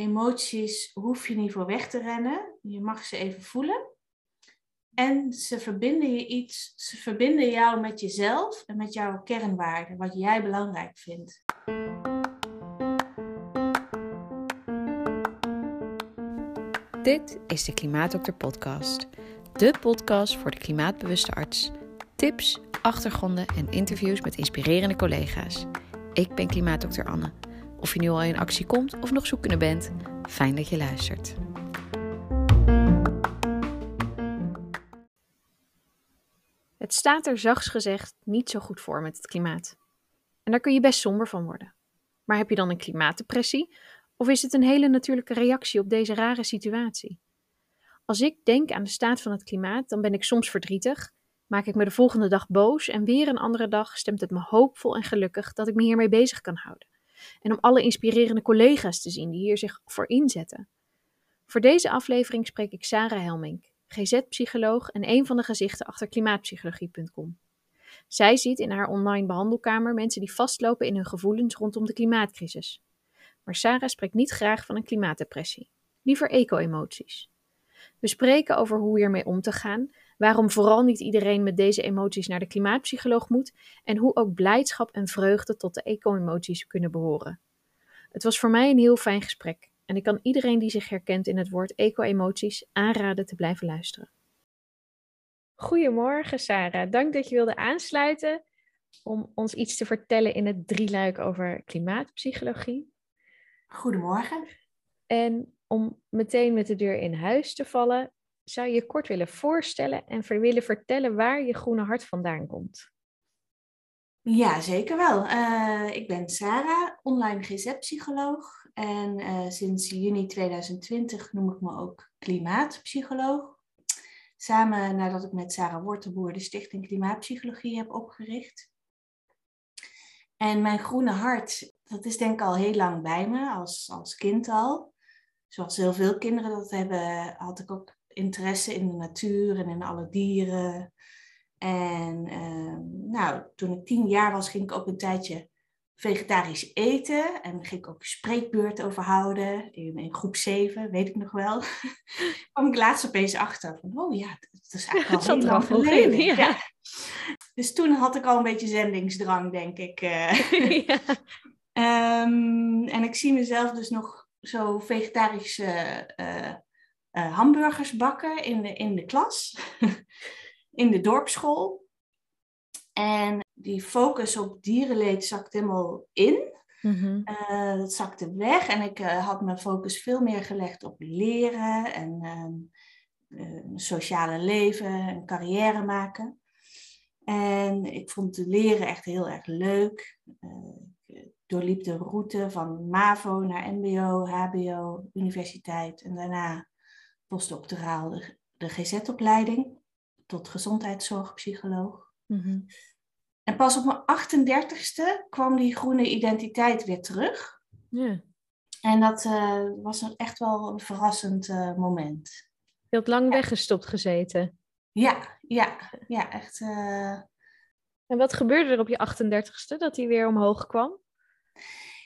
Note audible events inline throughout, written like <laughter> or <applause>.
emoties hoef je niet voor weg te rennen. Je mag ze even voelen. En ze verbinden je iets, ze verbinden jou met jezelf en met jouw kernwaarden, wat jij belangrijk vindt. Dit is de Klimaatdokter Podcast. De podcast voor de klimaatbewuste arts. Tips, achtergronden en interviews met inspirerende collega's. Ik ben Klimaatdokter Anne. Of je nu al in actie komt of nog zoekende bent, fijn dat je luistert. Het staat er zachts gezegd niet zo goed voor met het klimaat. En daar kun je best somber van worden. Maar heb je dan een klimaatdepressie? Of is het een hele natuurlijke reactie op deze rare situatie? Als ik denk aan de staat van het klimaat, dan ben ik soms verdrietig, maak ik me de volgende dag boos en weer een andere dag stemt het me hoopvol en gelukkig dat ik me hiermee bezig kan houden. En om alle inspirerende collega's te zien die hier zich voor inzetten. Voor deze aflevering spreek ik Sarah Helmink, GZ-psycholoog en een van de gezichten achter klimaatpsychologie.com. Zij ziet in haar online behandelkamer mensen die vastlopen in hun gevoelens rondom de klimaatcrisis. Maar Sarah spreekt niet graag van een klimaatdepressie, liever eco-emoties. We spreken over hoe hiermee om te gaan, waarom vooral niet iedereen met deze emoties naar de klimaatpsycholoog moet en hoe ook blijdschap en vreugde tot de eco-emoties kunnen behoren. Het was voor mij een heel fijn gesprek en ik kan iedereen die zich herkent in het woord eco-emoties aanraden te blijven luisteren. Goedemorgen Sarah, dank dat je wilde aansluiten om ons iets te vertellen in het drieluik over klimaatpsychologie. Goedemorgen. En om meteen met de deur in huis te vallen, zou je kort willen voorstellen en willen vertellen waar je groene hart vandaan komt? Ja, zeker wel. Uh, ik ben Sarah, online GZ-psycholoog. En uh, sinds juni 2020 noem ik me ook klimaatpsycholoog. Samen nadat ik met Sarah Wortelboer de Stichting Klimaatpsychologie heb opgericht. En mijn groene hart, dat is denk ik al heel lang bij me, als, als kind al. Zoals heel veel kinderen dat hebben, had ik ook interesse in de natuur en in alle dieren. En ehm, nou, toen ik tien jaar was, ging ik ook een tijdje vegetarisch eten. En ging ik ook spreekbeurt over houden. In, in groep 7, weet ik nog wel. <laughs> kwam ik laatst opeens achter van, oh ja, dat is eigenlijk <laughs> al heel lang geleden. Ja. ja. Dus toen had ik al een beetje zendingsdrang, denk ik. <laughs> Ja. um, en ik zie mezelf dus nog zo vegetarisch uh, uh, hamburgers bakken in de, in de klas, <laughs> in de dorpsschool. En die focus op dierenleed zakt helemaal in. Mm dat zakte weg en ik uh, had mijn focus veel meer gelegd op leren en uh, sociale leven en carrière maken. En ik vond de leren echt heel erg leuk. ik doorliep de route van MAVO naar MBO, HBO, universiteit en daarna postdoctoraal de, de GZ-opleiding tot gezondheidszorgpsycholoog. Mm En pas op mijn 38ste kwam die groene identiteit weer terug. Ja. En dat uh, was echt wel een verrassend uh, moment. Je had lang weggestopt gezeten. Ja, ja, ja, echt. Uh... En wat gebeurde er op je 38ste dat hij weer omhoog kwam?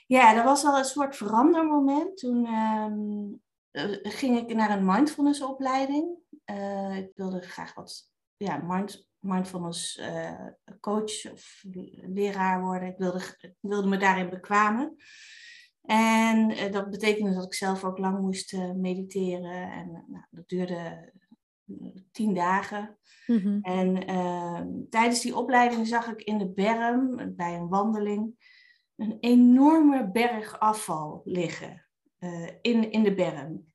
Ja, dat was wel een soort verandermoment. Toen ehm, ging ik naar een mindfulness opleiding. Uh, ik wilde graag wat ja, mind, mindfulness uh, coach of leraar worden. Ik wilde, ik wilde me daarin bekwamen. En dat betekende dat ik zelf ook lang moest mediteren. En nou, dat duurde tien dagen. Mm-hmm. En tijdens die opleiding zag ik in de berm, bij een wandeling, een enorme berg afval liggen. Eh, in, in de berm.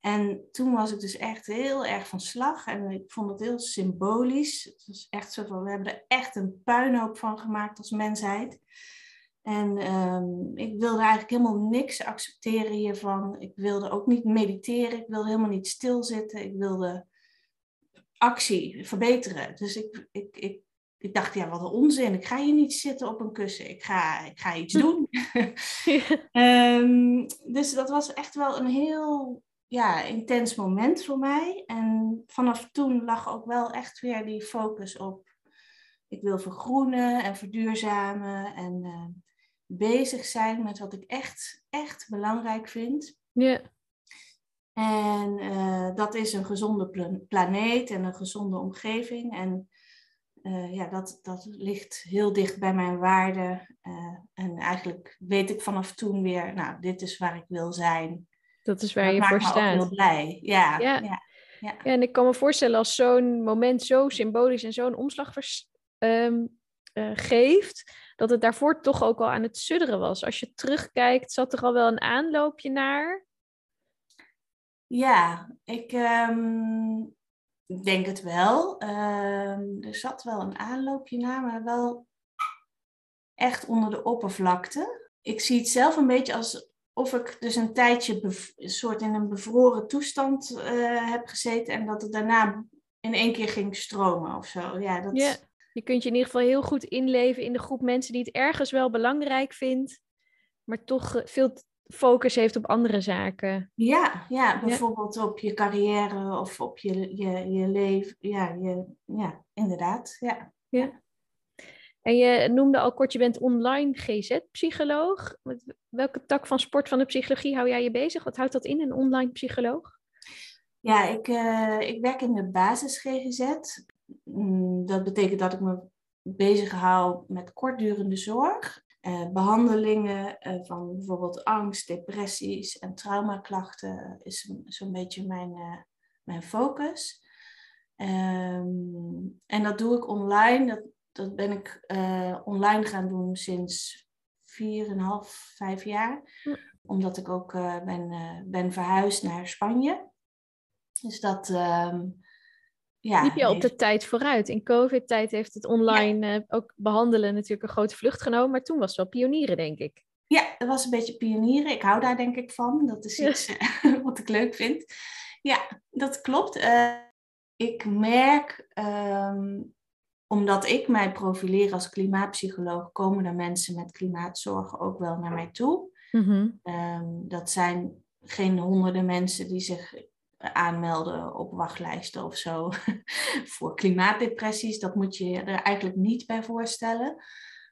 En toen was ik dus echt heel erg van slag en ik vond het heel symbolisch. Het was echt zo van, we hebben er echt een puinhoop van gemaakt als mensheid. En um, ik wilde eigenlijk helemaal niks accepteren hiervan. Ik wilde ook niet mediteren, ik wilde helemaal niet stilzitten. Ik wilde actie verbeteren. Dus ik, ik, ik ik dacht, ja, wat een onzin. Ik ga hier niet zitten op een kussen. Ik ga, ik ga iets doen. um, <laughs> <laughs> dus dat was echt wel een heel ja, intens moment voor mij. En vanaf toen lag ook wel echt weer die focus op... Ik wil vergroenen en verduurzamen. En uh, bezig zijn met wat ik echt, echt belangrijk vind. Ja. En uh, dat is een gezonde planeet en een gezonde omgeving. En uh, ja, dat, dat ligt heel dicht bij mijn waarden. Uh, en eigenlijk weet ik vanaf toen weer, nou, dit is waar ik wil zijn. Dat is waar dat je voor staat. Ik heel blij. Ja, ja. ja, ja. en ik kan me voorstellen als zo'n moment zo symbolisch en zo'n omslag um, geeft, dat het daarvoor toch ook al aan het sudderen was. Als je terugkijkt, zat er al wel een aanloopje naar? Ja, ik um, denk het wel. Um, er zat wel een aanloopje naar, maar wel echt onder de oppervlakte. Ik zie het zelf een beetje als of ik dus een tijdje soort in een bevroren toestand uh, heb gezeten en dat het daarna in één keer ging stromen of zo. Ja, dat... Je kunt je in ieder geval heel goed inleven in de groep mensen die het ergens wel belangrijk vindt, maar toch veel focus heeft op andere zaken. Ja, ja bijvoorbeeld op je carrière of op je, je, je leven. Ja, je, ja, inderdaad. Ja. ja. En je noemde al kort, je bent online GZ-psycholoog. Met welke tak van sport van de psychologie hou jij je bezig? Wat houdt dat in, een online psycholoog? Ja, ik, uh, ik werk in de basis GGZ. Mm, dat betekent dat ik me bezig hou met kortdurende zorg. Uh, behandelingen uh, van bijvoorbeeld angst, depressies en traumaklachten is zo'n beetje mijn, mijn focus. Um, en dat doe ik online. Dat, dat ben ik online gaan doen sinds 4,5, 5 jaar. Hm. Omdat ik ook ben, ben verhuisd naar Spanje. Dus dat. Um, ja, Liep je op de tijd vooruit? In COVID-tijd heeft het online ja. ook behandelen natuurlijk een grote vlucht genomen. Maar toen was het wel pionieren, denk ik. Ja, dat was een beetje pionieren. Ik hou daar denk ik van. Dat is iets <laughs> wat ik leuk vind. Ja, dat klopt. ik merk um, omdat ik mij profileer als klimaatpsycholoog, komen er mensen met klimaatzorgen ook wel naar mij toe. Mm dat zijn geen honderden mensen die zich aanmelden op wachtlijsten of zo <laughs> voor klimaatdepressies. Dat moet je er eigenlijk niet bij voorstellen.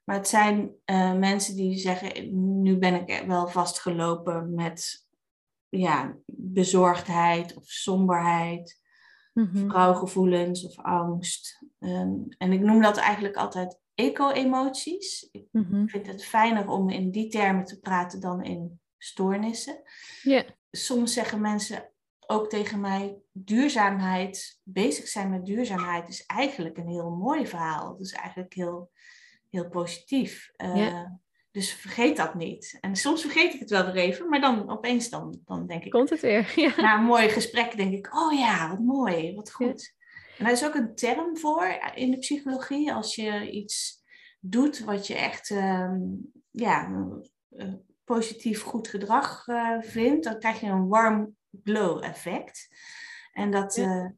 Maar het zijn uh, mensen die zeggen, nu ben ik wel vastgelopen met ja, bezorgdheid of somberheid mm vrouwgevoelens of angst. Ehm, en ik noem dat eigenlijk altijd eco-emoties. Ik mhm. vind het fijner om in die termen te praten dan in stoornissen. Yeah. Soms zeggen mensen ook tegen mij, duurzaamheid, bezig zijn met duurzaamheid is eigenlijk een heel mooi verhaal. Het is eigenlijk heel, heel positief. Uh, dus vergeet dat niet. En soms vergeet ik het wel weer even, maar dan opeens dan, dan denk ik... Komt het weer, <laughs> ja. Na een mooi gesprek denk ik, oh ja, wat mooi, wat goed. En daar is ook een term voor in de psychologie. Als je iets doet wat je echt ehm, ja, positief goed gedrag uh, vindt, dan krijg je een warm glow effect. En dat, ja. Uh,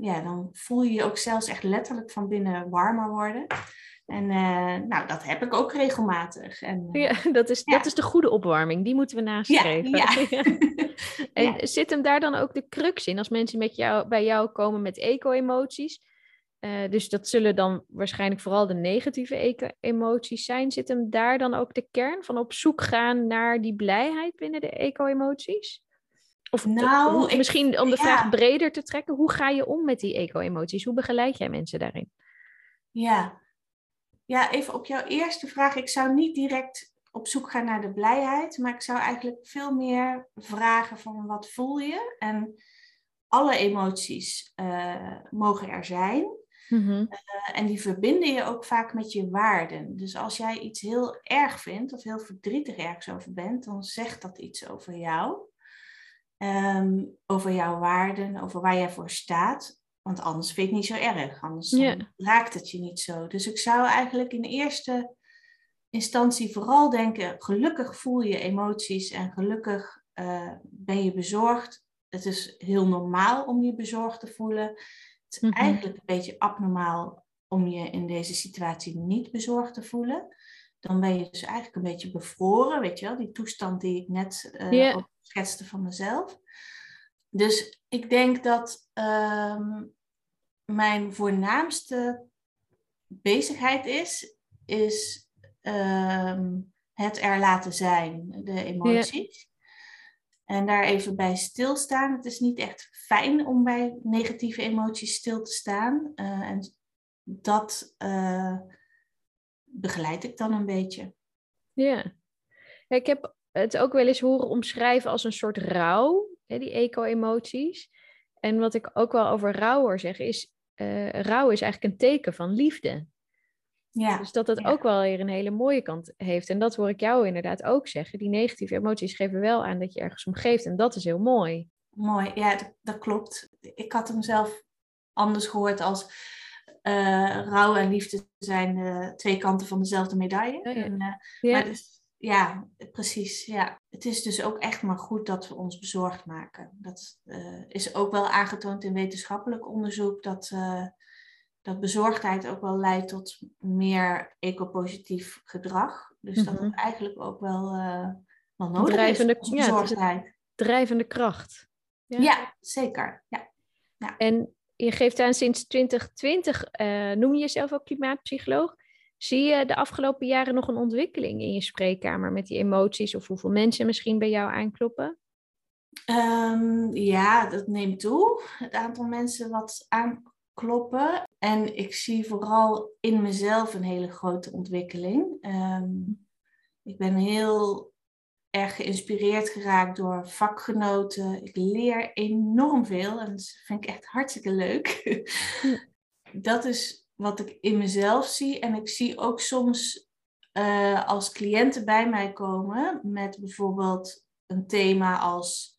ja, dan voel je je ook zelfs echt letterlijk van binnen warmer worden. En uh, nou, dat heb ik ook regelmatig. En, uh, ja, <laughs> dat is, dat is de goede opwarming, die moeten we nastreven. Ja, <laughs> <laughs> ja. en zit hem daar dan ook de crux in als mensen met jou, bij jou komen met eco-emoties? Uh, dus dat zullen dan waarschijnlijk vooral de negatieve eco-emoties zijn. Zit hem daar dan ook de kern van op zoek gaan naar die blijheid binnen de eco-emoties? Of nou, hoe, ik, misschien om de vraag breder te trekken, hoe ga je om met die eco-emoties? Hoe begeleid jij mensen daarin? Ja, ja, even op jouw eerste vraag. Ik zou niet direct op zoek gaan naar de blijheid, maar ik zou eigenlijk veel meer vragen van wat voel je? En alle emoties uh, mogen er zijn. Mm-hmm. Uh, en die verbinden je ook vaak met je waarden. Dus als jij iets heel erg vindt of heel verdrietig ergens over bent, dan zegt dat iets over jou. Um, over jouw waarden, over waar jij voor staat. Want anders vind je het niet zo erg. Anders raakt het je niet zo. Dus ik zou eigenlijk in eerste instantie vooral denken: gelukkig voel je emoties en gelukkig uh, ben je bezorgd. Het is heel normaal om je bezorgd te voelen. Het is mhm. eigenlijk een beetje abnormaal om je in deze situatie niet bezorgd te voelen. Dan ben je dus eigenlijk een beetje bevroren, weet je wel, die toestand die ik net uh, schetste van mezelf. Dus ik denk dat um, mijn voornaamste bezigheid is, is um, het er laten zijn, de emoties. En daar even bij stilstaan. Het is niet echt fijn om bij negatieve emoties stil te staan. Uh, en dat uh, begeleid ik dan een beetje. Ja. Ik heb het ook wel eens horen omschrijven als een soort rouw, hè, die eco-emoties. En wat ik ook wel over rouw hoor zeggen is, uh, rouw is eigenlijk een teken van liefde. Ja. Dus dat het ook wel weer een hele mooie kant heeft. En dat hoor ik jou inderdaad ook zeggen. Die negatieve emoties geven wel aan dat je ergens om geeft. En dat is heel mooi. Mooi, ja, dat, dat klopt. Ik had hem zelf anders gehoord als uh, rouw en liefde zijn uh, twee kanten van dezelfde medaille. Ja, ja. En, uh, ja. Maar dus, ja, precies. Ja. Het is dus ook echt maar goed dat we ons bezorgd maken. Dat is ook wel aangetoond in wetenschappelijk onderzoek dat dat bezorgdheid ook wel leidt tot meer ecopositief gedrag. Dus dat het mhm. eigenlijk ook wel, wel nodig drijvende, is, bezorgdheid. Ja, drijvende kracht. Ja, zeker. Ja. ja. En je geeft aan sinds 2020, uh, eh, noem je jezelf ook klimaatpsycholoog. Zie je de afgelopen jaren nog een ontwikkeling in je spreekkamer met die emoties? Of hoeveel mensen misschien bij jou aankloppen? Um, ja, dat neemt toe. Het aantal mensen wat aan, kloppen. En ik zie vooral in mezelf een hele grote ontwikkeling. Ehm, ik ben heel erg geïnspireerd geraakt door vakgenoten. Ik leer enorm veel en dat vind ik echt hartstikke leuk. <laughs> dat is wat ik in mezelf zie. En ik zie ook soms uh, als cliënten bij mij komen met bijvoorbeeld een thema als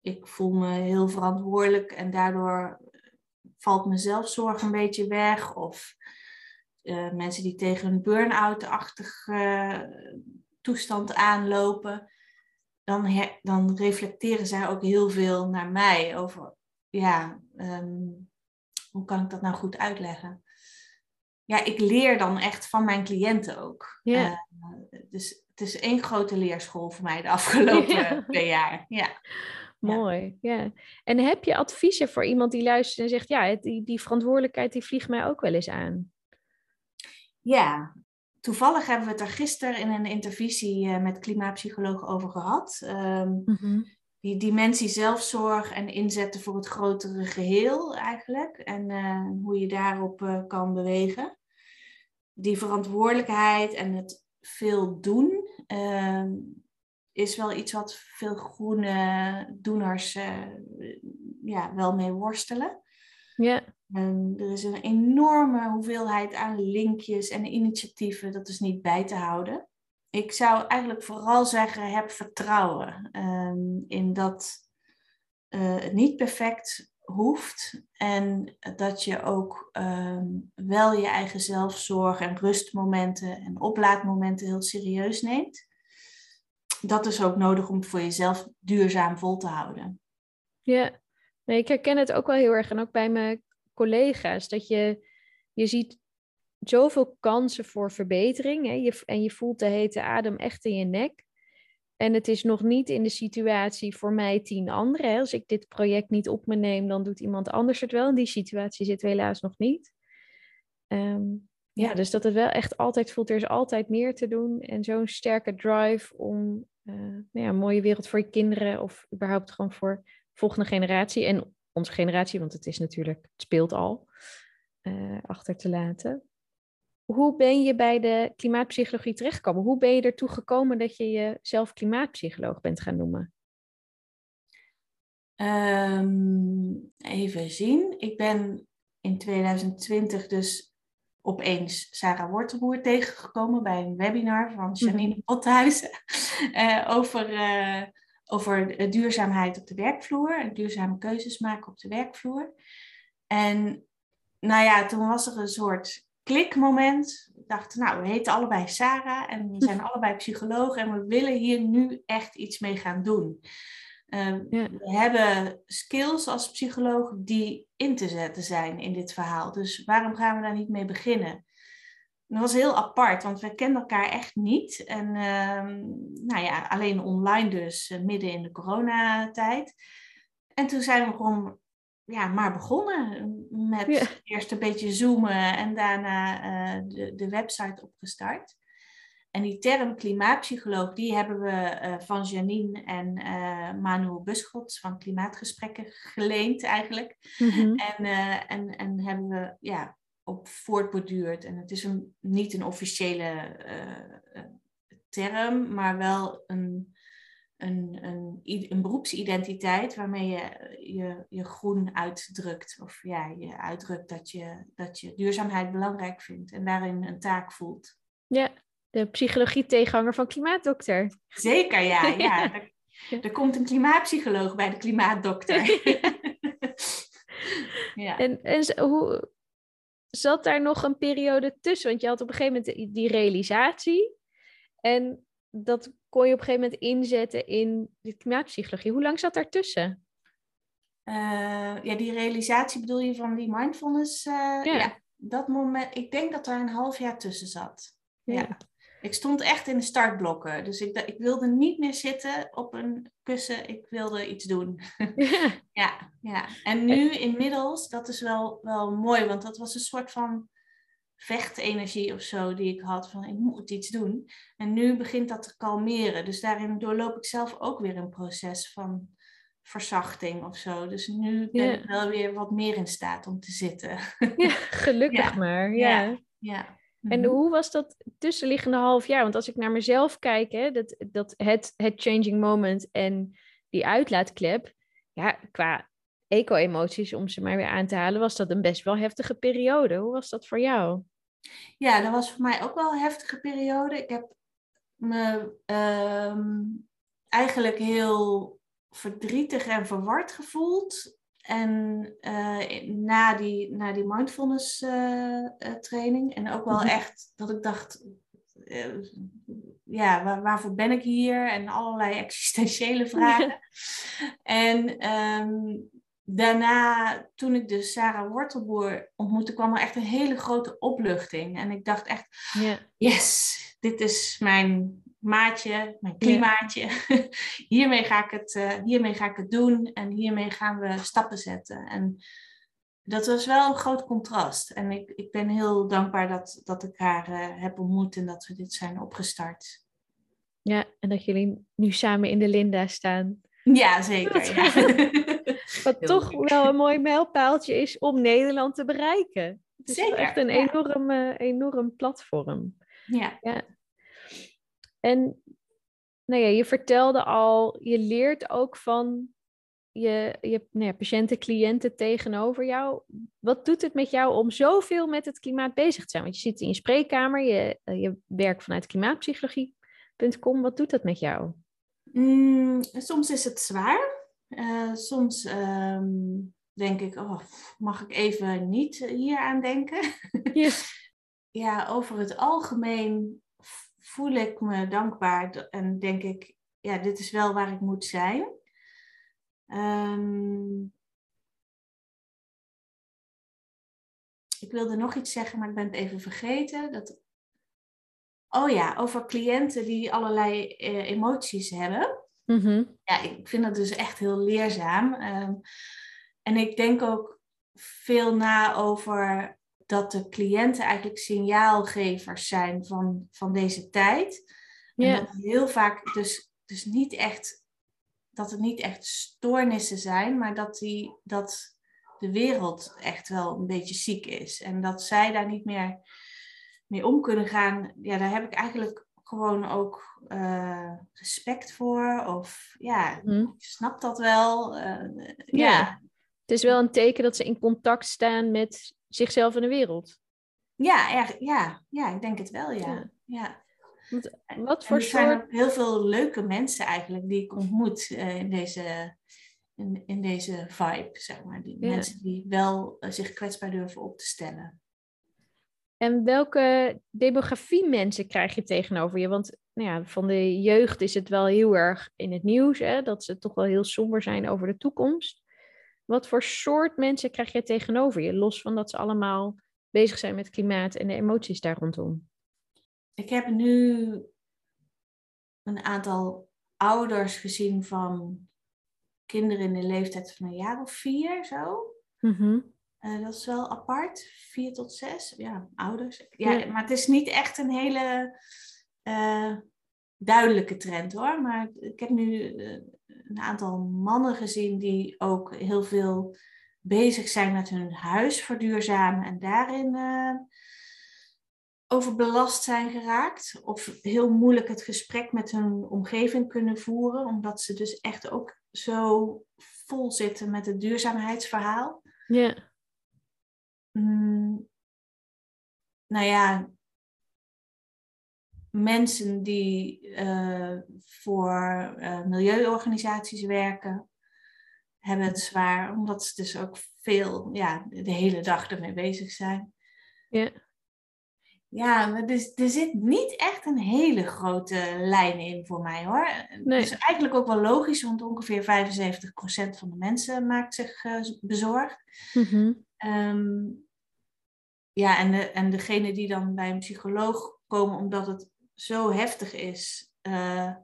ik voel me heel verantwoordelijk en daardoor valt mijn zelfzorg een beetje weg. Of uh, mensen die tegen een burn-out-achtige uh, toestand aanlopen. Dan, dan reflecteren zij ook heel veel naar mij over, ja, um, hoe kan ik dat nou goed uitleggen? Ja, ik leer dan echt van mijn cliënten ook. Yeah. Uh, dus het is één grote leerschool voor mij de afgelopen <laughs> twee jaar. Ja. Mooi, ja. En heb je adviezen voor iemand die luistert en zegt, ja, die, die verantwoordelijkheid die vliegt mij ook wel eens aan? Ja, toevallig hebben we het er gisteren in een intervisie uh, met klimaatpsycholoog over gehad. Um, Die dimensie zelfzorg en inzetten voor het grotere geheel eigenlijk. En uh, hoe je daarop uh, kan bewegen. Die verantwoordelijkheid en het veel doen. Ehm, is wel iets wat veel groene doeners ja, wel mee worstelen. Ja. Er is een enorme hoeveelheid aan linkjes en initiatieven, dat is niet bij te houden. Ik zou eigenlijk vooral zeggen, heb vertrouwen um, in dat uh, het niet perfect hoeft en dat je ook um, wel je eigen zelfzorg en rustmomenten en oplaadmomenten heel serieus neemt dat is ook nodig om voor jezelf duurzaam vol te houden. Ja, nee, ik herken het ook wel heel erg. En ook bij mijn collega's. Dat je, je ziet zoveel kansen voor verbetering. Hè? Je, en je voelt de hete adem echt in je nek. En het is nog niet in de situatie voor mij tien anderen. Hè? Als ik dit project niet op me neem, dan doet iemand anders het wel. In die situatie zit helaas nog niet. Um, ja, dus dat het wel echt altijd voelt, er is altijd meer te doen. En zo'n sterke drive om uh, nou ja, een mooie wereld voor je kinderen of überhaupt gewoon voor de volgende generatie en onze generatie, want het is natuurlijk, het speelt al, uh, achter te laten. Hoe ben je bij de klimaatpsychologie terechtgekomen? Hoe ben je ertoe gekomen dat je jezelf klimaatpsycholoog bent gaan noemen? Um, even zien. Ik ben in 2020 dus opeens Sarah Wortelboer tegengekomen bij een webinar van mhm. Janine Pothuizen uh, <laughs> over, uh, over duurzaamheid op de werkvloer en duurzame keuzes maken op de werkvloer. En nou ja, toen was er een soort klikmoment. We dachten, nou, we heten allebei Sarah en we <laughs> zijn allebei psycholoog en we willen hier nu echt iets mee gaan doen. Ehm, we hebben skills als psycholoog die in te zetten zijn in dit verhaal. Dus waarom gaan we daar niet mee beginnen? Dat was heel apart, want we kenden elkaar echt niet. En uh, nou ja, alleen online dus, uh, midden in de coronatijd. En toen zijn we gewoon ja, maar begonnen met eerst een beetje zoomen en daarna uh, de, de website opgestart. En die term klimaatpsycholoog, die hebben we uh, van Janine en uh, Manu Buschots van Klimaatgesprekken geleend eigenlijk. Mhm. En, uh, en, en hebben we ja, op voortborduurd. En het is een, niet een officiële term, maar wel een, een, een, een beroepsidentiteit waarmee je, je je groen uitdrukt. Of ja, je uitdrukt dat je, dat je duurzaamheid belangrijk vindt en daarin een taak voelt. Ja, de psychologie-tegenhanger van Klimaatdokter. Zeker, ja. <laughs> ja. Er, er, komt een klimaatpsycholoog bij de klimaatdokter. <laughs> <laughs> ja. En, en hoe zat daar nog een periode tussen? Want je had op een gegeven moment die realisatie. En dat kon je op een gegeven moment inzetten in de klimaatpsychologie. Hoe lang zat daartussen? Uh, ja, die realisatie bedoel je van die mindfulness? Uh, ja. ja. dat moment. Ik denk dat er een half jaar tussen zat. ja. ja. Ik stond echt in de startblokken. Dus ik, ik wilde niet meer zitten op een kussen. Ik wilde iets doen. <laughs> <laughs> ja, ja. En nu inmiddels, dat is wel, wel mooi. Want dat was een soort van vechtenergie of zo die ik had. Van ik moet iets doen. En nu begint dat te kalmeren. Dus daarin doorloop ik zelf ook weer een proces van verzachting of zo. Dus nu ben ik wel weer wat meer in staat om te zitten. ja, <laughs> gelukkig maar. ja. ja. En Mhm. hoe was dat tussenliggende half jaar? Want als ik naar mezelf kijk, hè, dat, dat het, het changing moment en die uitlaatklep, ja, qua eco-emoties, om ze maar weer aan te halen, was dat een best wel heftige periode. Hoe was dat voor jou? Ja, dat was voor mij ook wel een heftige periode. Ik heb me ehm, eigenlijk heel verdrietig en verward gevoeld. En uh, na, die, na die mindfulness uh, uh, training. En ook wel echt dat ik dacht, ja, waar, waarvoor ben ik hier? En allerlei <laughs> existentiële vragen. en um, daarna, toen ik dus Sarah Wortelboer ontmoette, kwam er echt een hele grote opluchting. En ik dacht echt, yeah. yes, dit is mijn maatje, mijn klimaatje. <laughs> Hiermee, ga ik het, uh, hiermee ga ik het doen en hiermee gaan we stappen zetten. En dat was wel een groot contrast. En ik, ik ben heel dankbaar dat, dat ik haar uh, heb ontmoet en dat we dit zijn opgestart. Ja, en dat jullie nu samen in de Linda staan. Ja, zeker. Ja. <laughs> <laughs> Wat heel toch leuk. wel een mooi mijlpaaltje is om Nederland te bereiken. Het is zeker, echt een ja. enorm, uh, enorm platform. Ja. ja. En nou ja, je vertelde al, je leert ook van je, je nou ja, patiënten, cliënten tegenover jou. Wat doet het met jou om zoveel met het klimaat bezig te zijn? Want je zit in je spreekkamer, je, je werkt vanuit klimaatpsychologie.com. Wat doet dat met jou? Mm, soms is het zwaar. Uh, soms um, denk ik, oh, mag ik even niet hier aan denken? Yes. <laughs> ja, over het algemeen voel ik me dankbaar en denk ik, ja, dit is wel waar ik moet zijn. Um, ik wilde nog iets zeggen, maar ik ben het even vergeten. Dat... Oh ja, over cliënten die allerlei uh, emoties hebben. Mm -hmm. Ja, ik vind dat dus echt heel leerzaam. Um, en ik denk ook veel na over dat de cliënten eigenlijk signaalgevers zijn van, van deze tijd. En dat heel vaak dus, dus niet echt, dat het niet echt stoornissen zijn, maar dat, die, dat de wereld echt wel een beetje ziek is. En dat zij daar niet meer mee om kunnen gaan. Ja, daar heb ik eigenlijk gewoon ook uh, respect voor. Of ja, Mhm. ik snap dat wel. Uh, Ja. ja. Het is wel een teken dat ze in contact staan met zichzelf en de wereld. Ja, erg, ja, ja, ik denk het wel, ja. Ja. ja. Want wat voor er zijn ook heel veel leuke mensen eigenlijk die ik ontmoet eh, in, deze, in, in deze vibe, zeg maar. Die Ja. Mensen die wel eh, zich kwetsbaar durven op te stellen. En welke demografie mensen krijg je tegenover je? Want nou ja, van de jeugd is het wel heel erg in het nieuws, hè, dat ze toch wel heel somber zijn over de toekomst. Wat voor soort mensen krijg je tegenover je, los van dat ze allemaal bezig zijn met klimaat en de emoties daar rondom? Ik heb nu een aantal ouders gezien van kinderen in de leeftijd van een jaar of vier, zo. Mhm. Eh, dat is wel apart, vier tot zes, ja, ouders. Ja, Ja. Maar het is niet echt een hele duidelijke trend hoor. Maar ik heb nu een aantal mannen gezien die ook heel veel bezig zijn met hun huis verduurzamen en daarin uh, overbelast zijn geraakt. Of heel moeilijk het gesprek met hun omgeving kunnen voeren, omdat ze dus echt ook zo vol zitten met het duurzaamheidsverhaal. Ja. Mm, nou ja, mensen die uh, voor uh, milieuorganisaties werken, hebben het zwaar, omdat ze dus ook veel, ja, de hele dag ermee bezig zijn. Ja. Ja, maar dus, er zit niet echt een hele grote lijn in voor mij hoor. Nee. Dus eigenlijk ook wel logisch, want ongeveer 75% van de mensen maakt zich uh, bezorgd. Mm um, ja, en, de, en degene die dan bij een psycholoog komen omdat het zo heftig is, uh,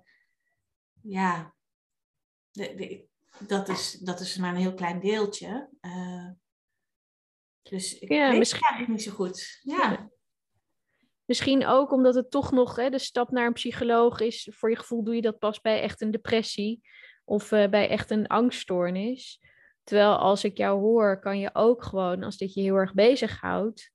ja, de, de, dat, is, dat is maar een heel klein deeltje. Uh, dus ik ja, weet misschien... het eigenlijk niet zo goed. Ja. ja. Misschien ook omdat het toch nog hè, de stap naar een psycholoog is. Voor je gevoel doe je dat pas bij echt een depressie of uh, bij echt een angststoornis. Terwijl als ik jou hoor, kan je ook gewoon, als dit je heel erg bezighoudt,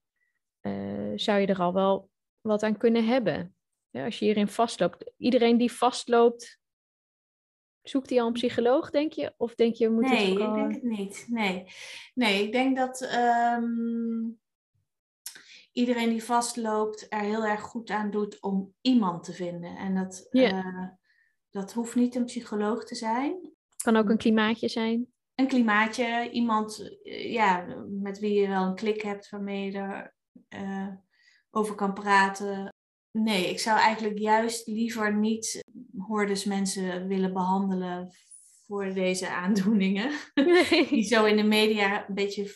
uh, zou je er al wel wat aan kunnen hebben. Ja, als je hierin vastloopt. Iedereen die vastloopt, zoekt hij al een psycholoog, denk je? Of denk je, moet nee, ik denk het niet. Nee, nee ik denk dat um, iedereen die vastloopt er heel erg goed aan doet om iemand te vinden. En dat, yeah. uh, dat hoeft niet een psycholoog te zijn. Kan ook een klimaatje zijn. Een klimaatje, iemand ja, met wie je wel een klik hebt, waarmee je er uh, over kan praten. Nee, ik zou eigenlijk juist liever niet hordes mensen willen behandelen voor deze aandoeningen. Nee. Die zo in de media een beetje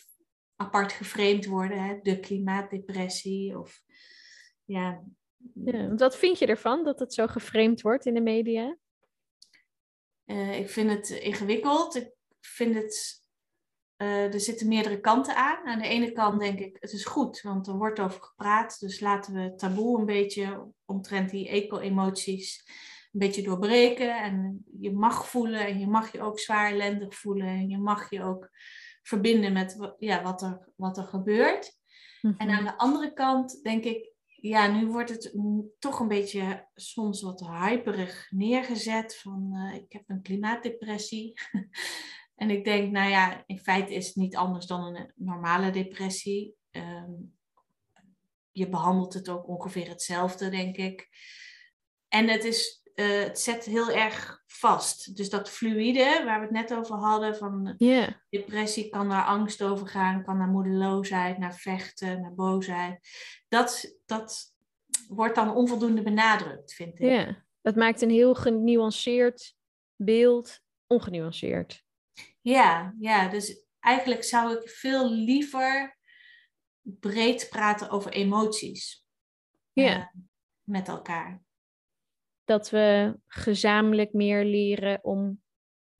apart geframed worden. Hè? De klimaatdepressie of ja. ja. Wat vind je ervan dat het zo geframed wordt in de media? Uh, ik vind het ingewikkeld. Ik vind het uh, er zitten meerdere kanten aan. Aan de ene kant denk ik, het is goed, want er wordt over gepraat. Dus laten we het taboe een beetje omtrent die eco-emoties een beetje doorbreken. En je mag voelen en je mag je ook zwaar ellendig voelen. En je mag je ook verbinden met ja, wat, er, wat er gebeurt. En aan de andere kant denk ik, ja, nu wordt het toch een beetje soms wat hyperig neergezet. Van uh, ik heb een klimaatdepressie. <laughs> En ik denk, nou ja, in feite is het niet anders dan een normale depressie. Um, je behandelt het ook ongeveer hetzelfde, denk ik. En het, is, uh, het zet heel erg vast. Dus dat fluïde, waar we het net over hadden, van yeah. depressie kan naar angst overgaan, kan naar moedeloosheid, naar vechten, naar boosheid. Dat, dat wordt dan onvoldoende benadrukt, vind ik. Ja, yeah. dat maakt een heel genuanceerd beeld ongenuanceerd. Ja, ja, dus eigenlijk zou ik veel liever breed praten over emoties. Ja. Uh, met elkaar. Dat we gezamenlijk meer leren om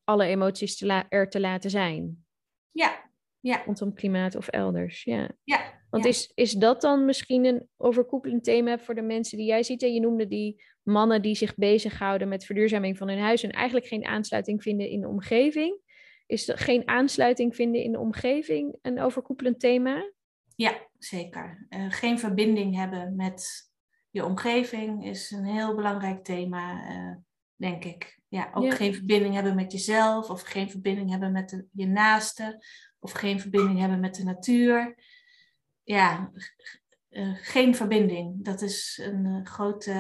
alle emoties te er te laten zijn. Ja, ja. Rondom klimaat of elders, ja. Ja. Want ja. Is, is dat dan misschien een overkoepelend thema voor de mensen die jij ziet? En je noemde die mannen die zich bezighouden met verduurzaming van hun huis en eigenlijk geen aansluiting vinden in de omgeving. Is er geen aansluiting vinden in de omgeving een overkoepelend thema? Ja, zeker. Uh, geen verbinding hebben met je omgeving is een heel belangrijk thema, uh, denk ik. Ja, ook Ja. geen verbinding hebben met jezelf, of geen verbinding hebben met de, je naaste, of geen verbinding hebben met de natuur. Ja, uh, geen verbinding. Dat is een groot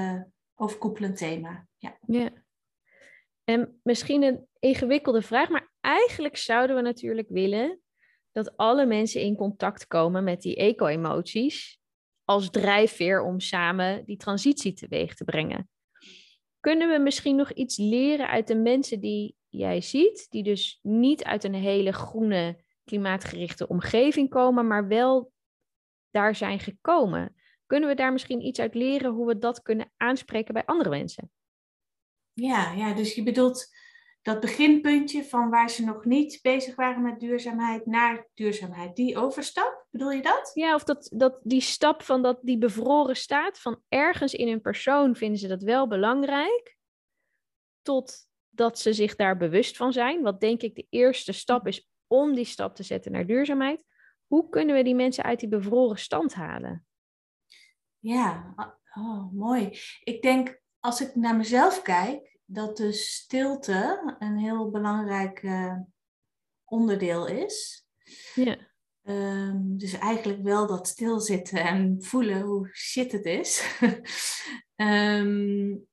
overkoepelend thema. Ja. Ja. En misschien een ingewikkelde vraag, maar eigenlijk zouden we natuurlijk willen dat alle mensen in contact komen met die eco-emoties als drijfveer om samen die transitie teweeg te brengen. Kunnen we misschien nog iets leren uit de mensen die jij ziet, die dus niet uit een hele groene, klimaatgerichte omgeving komen, maar wel daar zijn gekomen? Kunnen we daar misschien iets uit leren hoe we dat kunnen aanspreken bij andere mensen? Ja, ja dus je bedoelt dat beginpuntje van waar ze nog niet bezig waren met duurzaamheid naar duurzaamheid. Die overstap, bedoel je dat? Ja, of dat, dat die stap van dat, die bevroren staat van ergens in een persoon vinden ze dat wel belangrijk, tot dat ze zich daar bewust van zijn. Wat denk ik de eerste stap is om die stap te zetten naar duurzaamheid. Hoe kunnen we die mensen uit die bevroren stand halen? Ja, oh, mooi. Ik denk, als ik naar mezelf kijk, dat de stilte een heel belangrijk uh, onderdeel is. Ja. Um, dus eigenlijk wel dat stilzitten en voelen hoe shit het is. um,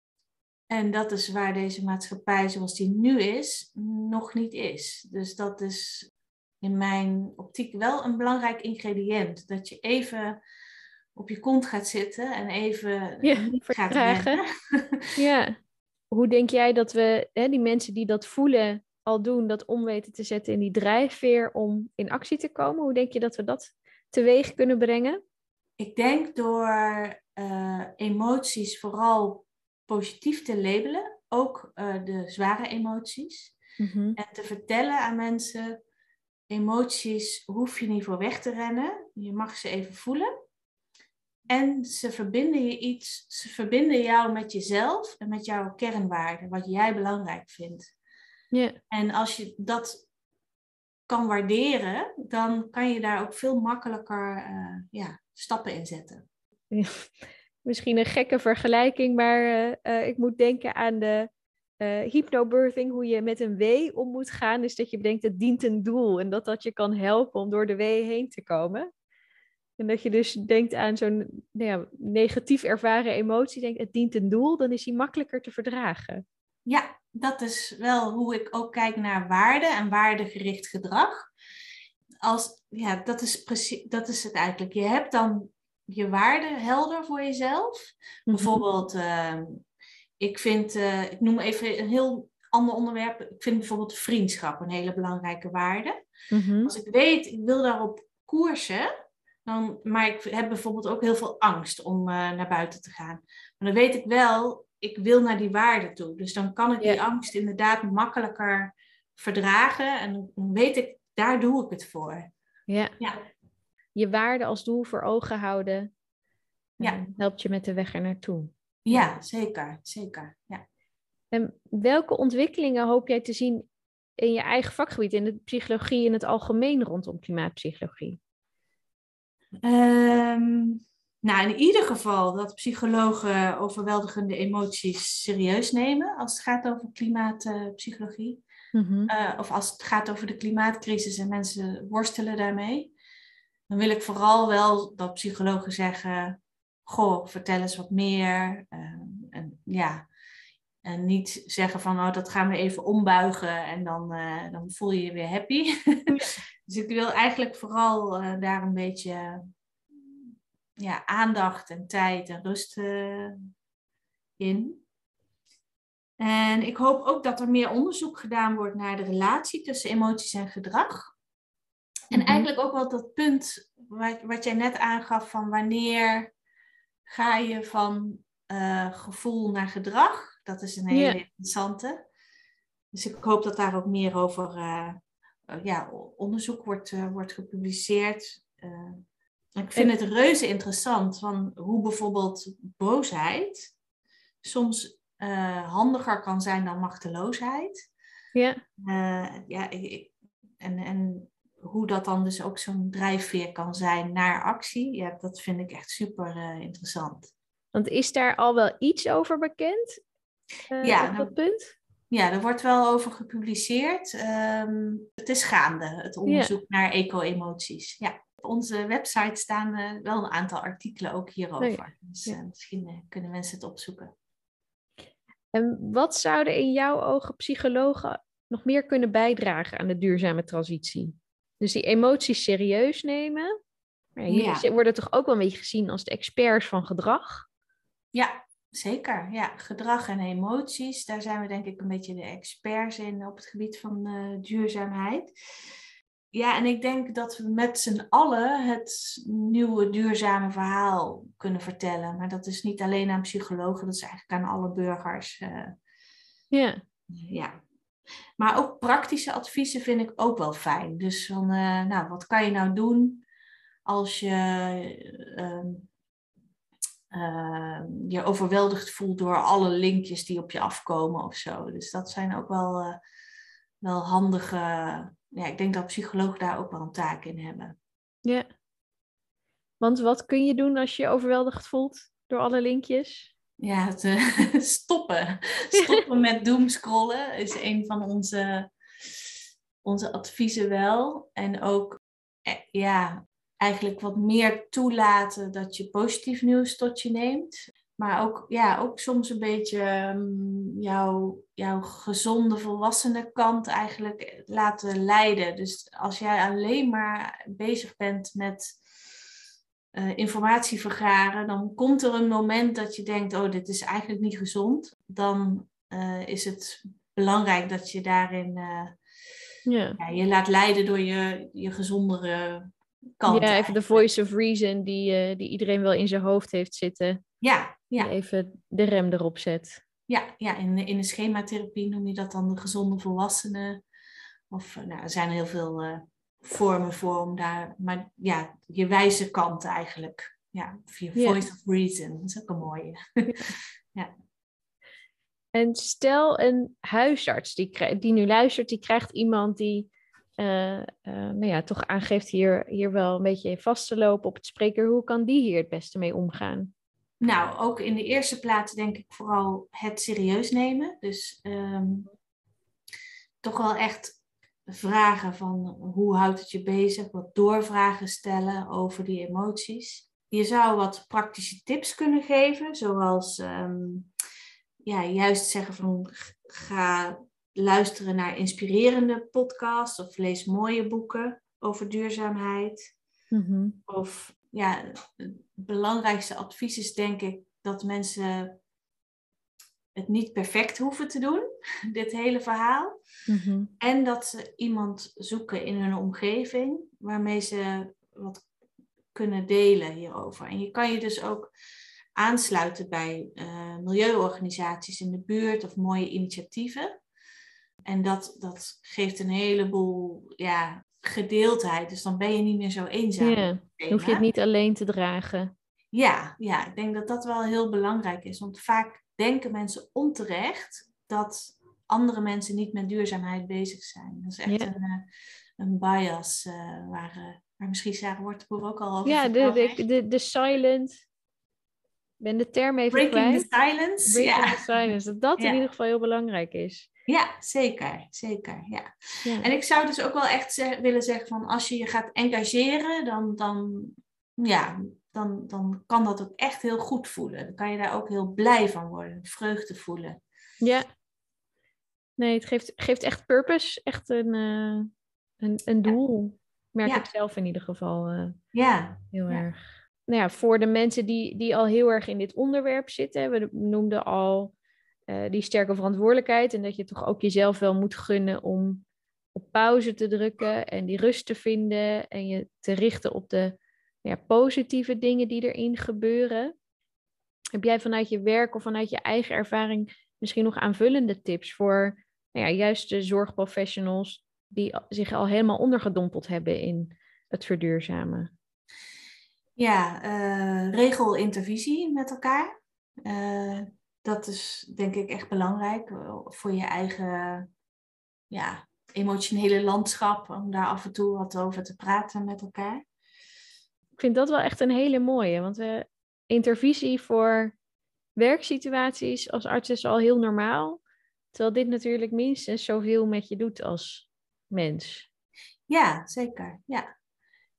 <laughs> en dat is waar deze maatschappij zoals die nu is, nog niet is. Dus dat is in mijn optiek wel een belangrijk ingrediënt. Dat je even op je kont gaat zitten en even ja, gaat rennen. <laughs> ja. Hoe denk jij dat we, hè, die mensen die dat voelen, al doen, dat om weten te zetten in die drijfveer om in actie te komen? Hoe denk je dat we dat teweeg kunnen brengen? Ik denk door uh, emoties vooral positief te labelen, ook uh, de zware emoties. Mm-hmm. En te vertellen aan mensen, emoties hoef je niet voor weg te rennen. Je mag ze even voelen. En ze verbinden je iets, ze verbinden jou met jezelf en met jouw kernwaarden, wat jij belangrijk vindt. Yeah. En als je dat kan waarderen, dan kan je daar ook veel makkelijker uh, ja, stappen in zetten. Ja. <laughs> Misschien een gekke vergelijking, maar uh, uh, ik moet denken aan de hypnobirthing, hoe je met een W om moet gaan. Dus dat je bedenkt, het dient een doel en dat dat je kan helpen om door de W heen te komen. En dat je dus denkt aan zo'n nou ja, negatief ervaren emotie, denkt het dient een doel, dan is die makkelijker te verdragen. Ja, dat is wel hoe ik ook kijk naar waarde en waardegericht gedrag. Als, ja, dat is, precies, dat is het eigenlijk. Je hebt dan je waarde helder voor jezelf. Mm-hmm. Bijvoorbeeld, uh, ik vind, uh, ik noem even een heel ander onderwerp. Ik vind bijvoorbeeld vriendschap een hele belangrijke waarde. Mm-hmm. Als ik weet, ik wil daarop koersen, dan, maar ik heb bijvoorbeeld ook heel veel angst om uh, naar buiten te gaan. Maar dan weet ik wel, ik wil naar die waarde toe. Dus dan kan ik die Ja. angst inderdaad makkelijker verdragen. En dan weet ik, daar doe ik het voor. Ja. Ja. Je waarde als doel voor ogen houden Ja. eh, helpt je met de weg er naartoe. Ja, zeker. Zeker. Ja. En welke ontwikkelingen hoop jij te zien in je eigen vakgebied, in de psychologie in het algemeen rondom klimaatpsychologie? Ehm, nou, in ieder geval dat psychologen overweldigende emoties serieus nemen als het gaat over klimaatpsychologie. Mhm. Eh, of als het gaat over de klimaatcrisis en mensen worstelen daarmee. Dan wil ik vooral wel dat psychologen zeggen: Goh, vertel eens wat meer. Ehm, en, ja. en niet zeggen van, oh, dat gaan we even ombuigen en dan, eh, dan voel je je weer happy. <laughs> dus ik wil eigenlijk vooral eh, daar een beetje ja, aandacht en tijd en rust eh, in. En ik hoop ook dat er meer onderzoek gedaan wordt naar de relatie tussen emoties en gedrag. En Mhm. eigenlijk ook wel dat punt wat, wat jij net aangaf van wanneer ga je van eh, gevoel naar gedrag. Dat is een hele interessante. Dus ik hoop dat daar ook meer over ja, o- onderzoek wordt, eh, wordt gepubliceerd. Eh, ik vind het reuze interessant van hoe bijvoorbeeld boosheid soms eh, handiger kan zijn dan machteloosheid. Ja, Eh, ja, ik, en, en hoe dat dan dus ook zo'n drijfveer kan zijn naar actie, ja, dat vind ik echt super eh, interessant. want is daar al wel iets over bekend? eh, Ja, op nou- dat punt? Ja, er wordt wel over gepubliceerd. Ehm, het is gaande, het onderzoek naar eco-emoties. Ja, op onze website staan eh, wel een aantal artikelen ook hierover. Dus ja. eh, misschien eh, kunnen mensen het opzoeken. En wat zouden in jouw ogen psychologen nog meer kunnen bijdragen aan de duurzame transitie? Dus die emoties serieus nemen. Maar jullie Ja. worden toch ook wel een beetje gezien als de experts van gedrag? Ja, zeker. Ja, gedrag en emoties, daar zijn we denk ik een beetje de experts in op het gebied van eh, duurzaamheid. Ja, en ik denk dat we met z'n allen het nieuwe duurzame verhaal kunnen vertellen. Maar dat is niet alleen aan psychologen, dat is eigenlijk aan alle burgers. eh. Ja. Ja. Maar ook praktische adviezen vind ik ook wel fijn. Dus van, uh, nou, wat kan je nou doen als je uh, uh, je overweldigd voelt door alle linkjes die op je afkomen of zo. Dus dat zijn ook wel, uh, wel handige. Ja, ik denk dat psychologen daar ook wel een taak in hebben. Ja. Want wat kun je doen als je je overweldigd voelt door alle linkjes? Ja, het, uh, <laughs> stoppen. <laughs> Stoppen met doomscrollen is een van onze, onze adviezen wel. En ook, ja, eigenlijk wat meer toelaten dat je positief nieuws tot je neemt. Maar ook, ja, ook soms een beetje um, jouw, jouw gezonde volwassene kant eigenlijk laten leiden. Dus als jij alleen maar bezig bent met uh, informatie vergaren, dan komt er een moment dat je denkt, oh, dit is eigenlijk niet gezond. Dan uh, is het belangrijk dat je daarin uh, ja. Ja, je laat leiden door je, je gezondere kant. Ja, even de voice of reason die, uh, die iedereen wel in zijn hoofd heeft zitten. Ja, ja. Even de rem erop zet. Ja, ja in, in de schematherapie noem je dat dan de gezonde volwassenen. Of nou, er zijn heel veel uh, vormen voor om daar, maar ja, je wijze kant eigenlijk. Ja, of je voice of reason, dat is ook een mooie. <laughs> ja. En stel een huisarts die, die nu luistert, die krijgt iemand die uh, nou ja, toch aangeeft hier, hier wel een beetje vast te lopen op het spreker. Hoe kan die hier het beste mee omgaan? Nou, ook in de eerste plaats denk ik vooral het serieus nemen. Dus um, toch wel echt vragen van hoe houdt het je bezig? Wat doorvragen stellen over die emoties. Je zou wat praktische tips kunnen geven, zoals um, ja, juist zeggen van ga luisteren naar inspirerende podcasts of lees mooie boeken over duurzaamheid. Mm-hmm. Of ja, het belangrijkste advies is denk ik dat mensen het niet perfect hoeven te doen, <laughs> dit hele verhaal. Mm-hmm. En dat ze iemand zoeken in hun omgeving waarmee ze wat kunnen delen hierover. En je kan je dus ook aansluiten bij uh, milieuorganisaties in de buurt of mooie initiatieven. En dat, dat geeft een heleboel ja, gedeeldheid. Dus dan ben je niet meer zo eenzaam. Ja, dan hoef je het niet alleen te dragen. Ja, ja, ik denk dat dat wel heel belangrijk is. Want vaak denken mensen onterecht dat andere mensen niet met duurzaamheid bezig zijn. Dat is echt ja. een, uh, een bias uh, waar, uh, waar misschien Sarah Wortenboer ook al over Ja, de, de, de, de silent... Ik ben de term even Breaking kwijt. the silence. Breaking ja. the silence. Dat dat Ja. in ieder geval heel belangrijk is. Ja, zeker, zeker, ja. Ja. En ik zou dus ook wel echt willen zeggen van als je je gaat engageren, dan, dan, ja, dan, dan kan dat ook echt heel goed voelen. Dan kan je daar ook heel blij van worden, vreugde voelen. Ja. Nee, het geeft, geeft echt purpose. Echt een, eh, een, een doel. Merk Ja. ik zelf in ieder geval eh, Ja, heel erg. Nou ja, voor de mensen die, die al heel erg in dit onderwerp zitten. We noemden al eh, die sterke verantwoordelijkheid. En dat je toch ook jezelf wel moet gunnen om op pauze te drukken. En die rust te vinden. En je te richten op de ja, positieve dingen die erin gebeuren. Heb jij vanuit je werk of vanuit je eigen ervaring misschien nog aanvullende tips voor nou ja, juist de zorgprofessionals die zich al helemaal ondergedompeld hebben in het verduurzamen? ja eh, regel intervisie met elkaar. Eh, dat is denk ik echt belangrijk eh, voor je eigen ja, emotionele landschap, om daar af en toe wat over te praten met elkaar. Ik vind dat wel echt een hele mooie, want we intervisie voor werksituaties als arts is al heel normaal, terwijl dit natuurlijk minstens zoveel met je doet als mens. Ja, zeker. Ja.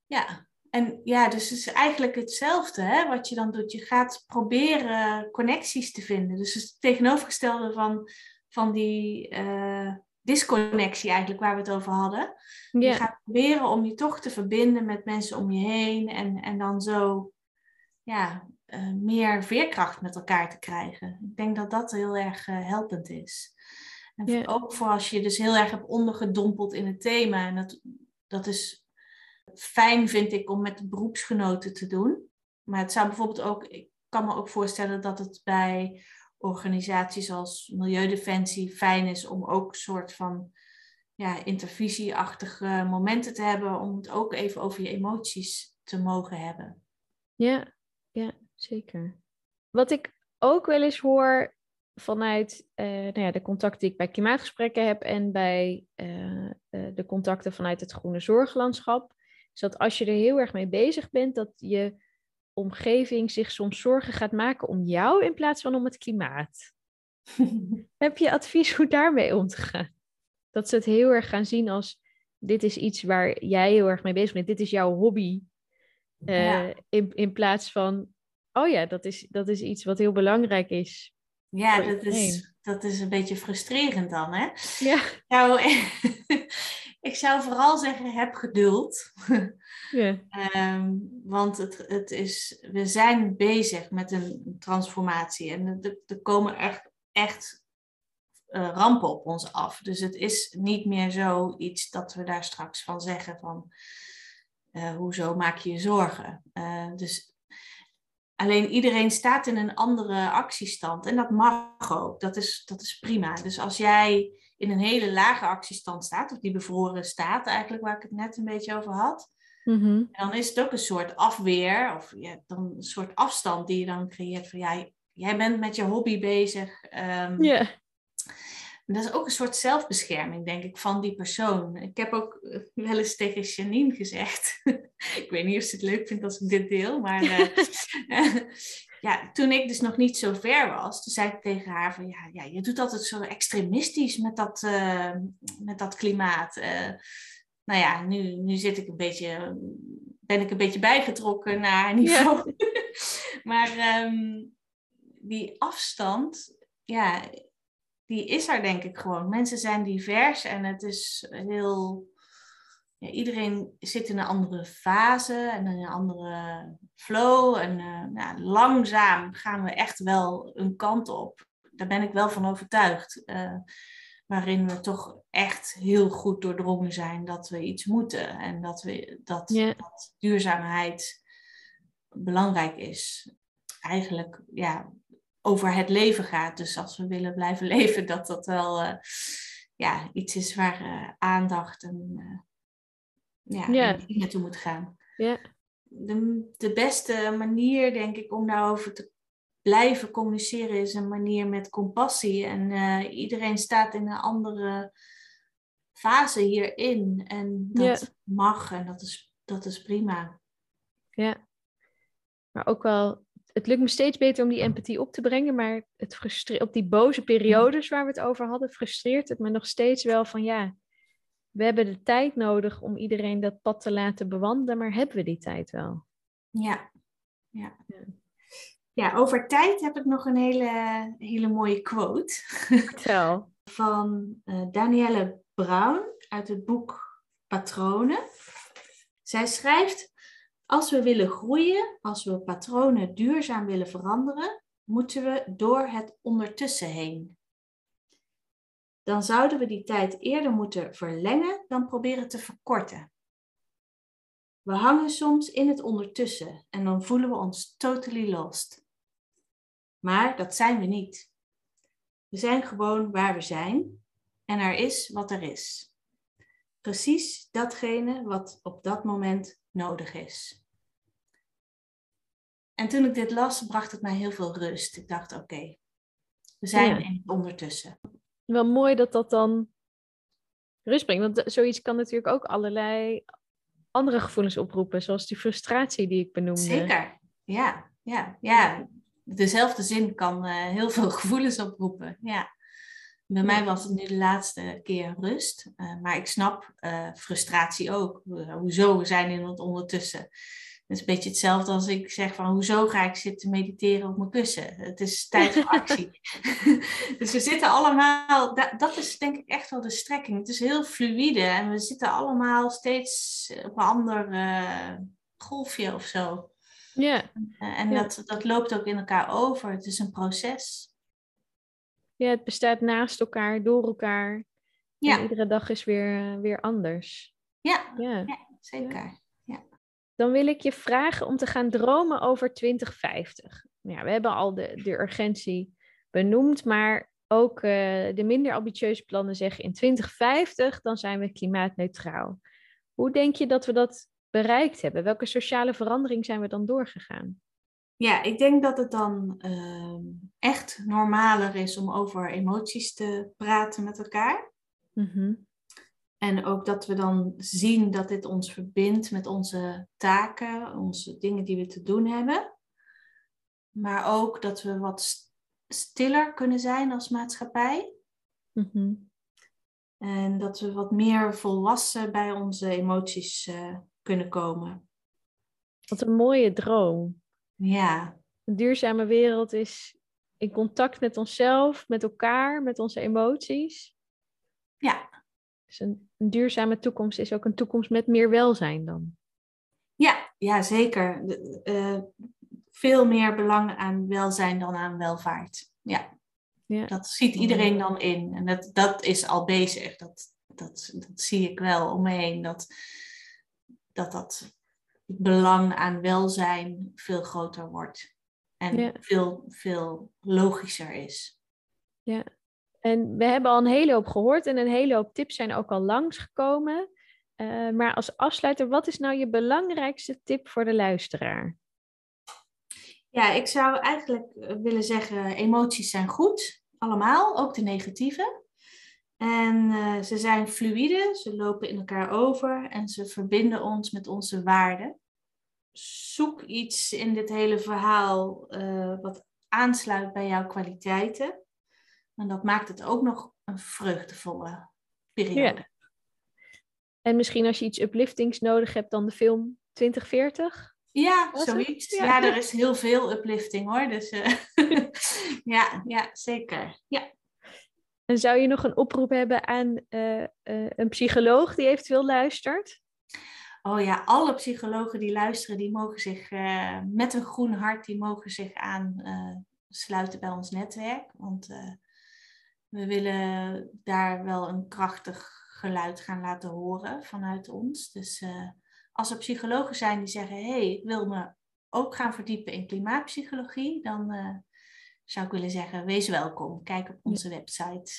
ja. En ja, dus het is eigenlijk hetzelfde hè, wat je dan doet. Je gaat proberen connecties te vinden. Dus het tegenovergestelde van, van die eh, disconnectie eigenlijk waar we het over hadden. Je gaat proberen om je toch te verbinden met mensen om je heen. En, en dan zo ja, eh, meer veerkracht met elkaar te krijgen. Ik denk dat dat heel erg eh, helpend is. En Ja. ook voor als je je dus heel erg hebt ondergedompeld in het thema. En dat, dat is fijn, vind ik, om met beroepsgenoten te doen. Maar het zou bijvoorbeeld ook, ik kan me ook voorstellen dat het bij organisaties als Milieudefensie fijn is om ook een soort van ja, intervisieachtige momenten te hebben, om het ook even over je emoties te mogen hebben. Ja, ja, zeker. Wat ik ook wel eens hoor vanuit uh, nou ja, de contacten die ik bij klimaatgesprekken heb en bij uh, uh, de contacten vanuit het groene zorglandschap, is dat als je er heel erg mee bezig bent, dat je omgeving zich soms zorgen gaat maken om jou in plaats van om het klimaat. <laughs> heb je advies hoe daarmee om te gaan? Dat ze het heel erg gaan zien als dit is iets waar jij heel erg mee bezig bent, dit is jouw hobby. Ja. in, in plaats van, oh ja, dat is, dat is iets wat heel belangrijk is ja, dat is, dat is een beetje frustrerend dan, hè? Ja. Nou, <laughs> ik zou vooral zeggen, heb geduld. <laughs> Um, want het, het is, we zijn bezig met een transformatie en er, er komen echt, echt uh, rampen op ons af. Dus het is niet meer zoiets dat we daar straks van zeggen van... Uh, hoezo maak je je zorgen? Uh, dus Alleen iedereen staat in een andere actiestand en dat mag ook. Dat is, dat is prima. Dus als jij in een hele lage actiestand staat, of die bevroren staat eigenlijk, waar ik het net een beetje over had, mm-hmm. dan is het ook een soort afweer of ja, dan een soort afstand die je dan creëert van ja, jij bent met je hobby bezig. Um, yeah. Dat is ook een soort zelfbescherming, denk ik, van die persoon. Ik heb ook eh, wel eens tegen Janine gezegd. <laughs> ik weet niet of ze het leuk vindt als ik dit deel, maar uh, <laughs> <laughs> ja, toen ik dus nog niet zo ver was, toen zei ik tegen haar van ja, ja je doet altijd zo extremistisch met dat, uh, met dat klimaat. nou ja, nu, nu zit ik een beetje, ben ik een beetje bijgetrokken naar niveau. Ja. <laughs> maar um, die afstand, ja, die is er denk ik gewoon. Mensen zijn divers en het is heel. Ja, iedereen zit in een andere fase en in een andere flow. En nou, langzaam gaan we echt wel een kant op. Daar ben ik wel van overtuigd. Uh, waarin we toch echt heel goed doordrongen zijn dat we iets moeten. En dat, we, dat, yeah. dat duurzaamheid belangrijk is. Eigenlijk, ja, over het leven gaat. Dus als we willen blijven <laughs> leven, dat dat wel uh, ja, iets is waar uh, aandacht en, uh, ja, ja. en naartoe moet gaan. Ja. De, de beste manier, denk ik, om daarover te blijven communiceren is een manier met compassie. En iedereen staat in een andere fase hierin. En dat Ja. mag en dat is, dat is prima. Ja. Maar ook wel, het lukt me steeds beter om die empathie op te brengen, maar het frustre- op die boze periodes waar we het over hadden, frustreert het me nog steeds wel van ja, we hebben de tijd nodig om iedereen dat pad te laten bewandelen, maar hebben we die tijd wel? Ja, ja. Ja. Over tijd heb ik nog een hele, hele mooie quote Vertel. <laughs> van uh, Danielle Brown uit het boek Patronen. Zij schrijft: Als we willen groeien, als we patronen duurzaam willen veranderen, moeten we door het ondertussen heen. Dan zouden we die tijd eerder moeten verlengen dan proberen te verkorten. We hangen soms in het ondertussen en dan voelen we ons totally lost. Maar dat zijn we niet. We zijn gewoon waar we zijn en er is wat er is. Precies datgene wat op dat moment nodig is. En toen ik dit las, bracht het mij heel veel rust. Ik dacht, oké, we zijn Ja. in het ondertussen. Wel mooi dat dat dan rust brengt, want zoiets kan natuurlijk ook allerlei andere gevoelens oproepen, zoals die frustratie die ik benoemde. Zeker, ja, ja, ja. Dezelfde zin kan eh, heel veel <laughs> gevoelens oproepen, ja. Bij mij was het nu de laatste keer rust, eh, maar ik snap eh, frustratie ook. Hoezo, we zijn in het ondertussen. Het is een beetje hetzelfde als ik zeg van hoezo ga ik zitten mediteren op mijn kussen. Het is tijd voor actie. <laughs> dus we zitten allemaal, da- dat is denk ik echt wel de strekking. Het is heel fluïde en we zitten allemaal steeds op een ander eh, golfje of zo. Ja, Eh, en dat, dat loopt ook in elkaar over. Het is een proces. ja, het bestaat naast elkaar, door elkaar. En Ja, iedere dag is weer, eh, weer anders. ja, Ja. ja zeker. Dan wil ik je vragen om te gaan dromen over 2050. Ja, we hebben al de, de urgentie benoemd, maar ook uh, de minder ambitieuze plannen zeggen in 2050 dan zijn we klimaatneutraal. Hoe denk je dat we dat bereikt hebben? Welke sociale verandering zijn we dan doorgegaan? Ja, ik denk dat het dan uh, echt normaler is om over emoties te praten met elkaar. Mm En ook dat we dan zien dat dit ons verbindt met onze taken, onze dingen die we te doen hebben. Maar ook dat we wat stiller kunnen zijn als maatschappij. Mm En dat we wat meer volwassen bij onze emoties uh, kunnen komen. Wat een mooie droom. Ja. Een duurzame wereld is in contact met onszelf, met elkaar, met onze emoties. Ja. Dus een, een duurzame toekomst is ook een toekomst met meer welzijn dan. Ja, ja zeker. Uh, veel meer belang aan welzijn dan aan welvaart. Ja. ja. Dat ziet iedereen dan in. En dat, dat is al bezig. Dat, dat, dat zie ik wel om me heen. Dat dat, dat belang aan welzijn veel groter wordt. En veel, veel logischer is. Ja, en we hebben al een hele hoop gehoord en een hele hoop tips zijn ook al langsgekomen. Uh, maar als afsluiter, wat is nou je belangrijkste tip voor de luisteraar? Ja, ik zou eigenlijk eh, willen zeggen, emoties zijn goed, allemaal, ook de negatieve. En uh, ze zijn fluïde, ze lopen in elkaar over en ze verbinden ons met onze waarden. Zoek iets in dit hele verhaal wat aansluit bij jouw kwaliteiten. En dat maakt het ook nog een vreugdevolle periode. Ja. En misschien als je iets upliftings nodig hebt, dan de film 2040? Ja, zoiets. Ja. ja. er is heel veel uplifting hoor. Dus uh, <laughs> ja, ja, zeker. Ja. En zou je nog een oproep hebben aan uh, uh, een psycholoog die eventueel luistert? Oh ja, alle psychologen die luisteren, die mogen zich met een groen hart, die mogen zich aansluiten bij ons netwerk. Want we willen daar wel een krachtig geluid gaan laten horen vanuit ons. Dus als er psychologen zijn die zeggen, hé, hey, ik wil me ook gaan verdiepen in klimaatpsychologie, dan zou ik willen zeggen, wees welkom. Kijk op onze website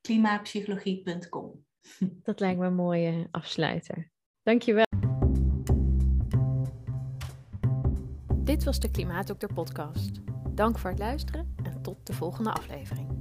klimaatpsychologie.com. <laughs> Dat lijkt me een mooie afsluiter. Dankjewel. Dit was de Klimaatdokter podcast. Dank voor het luisteren en tot de volgende aflevering.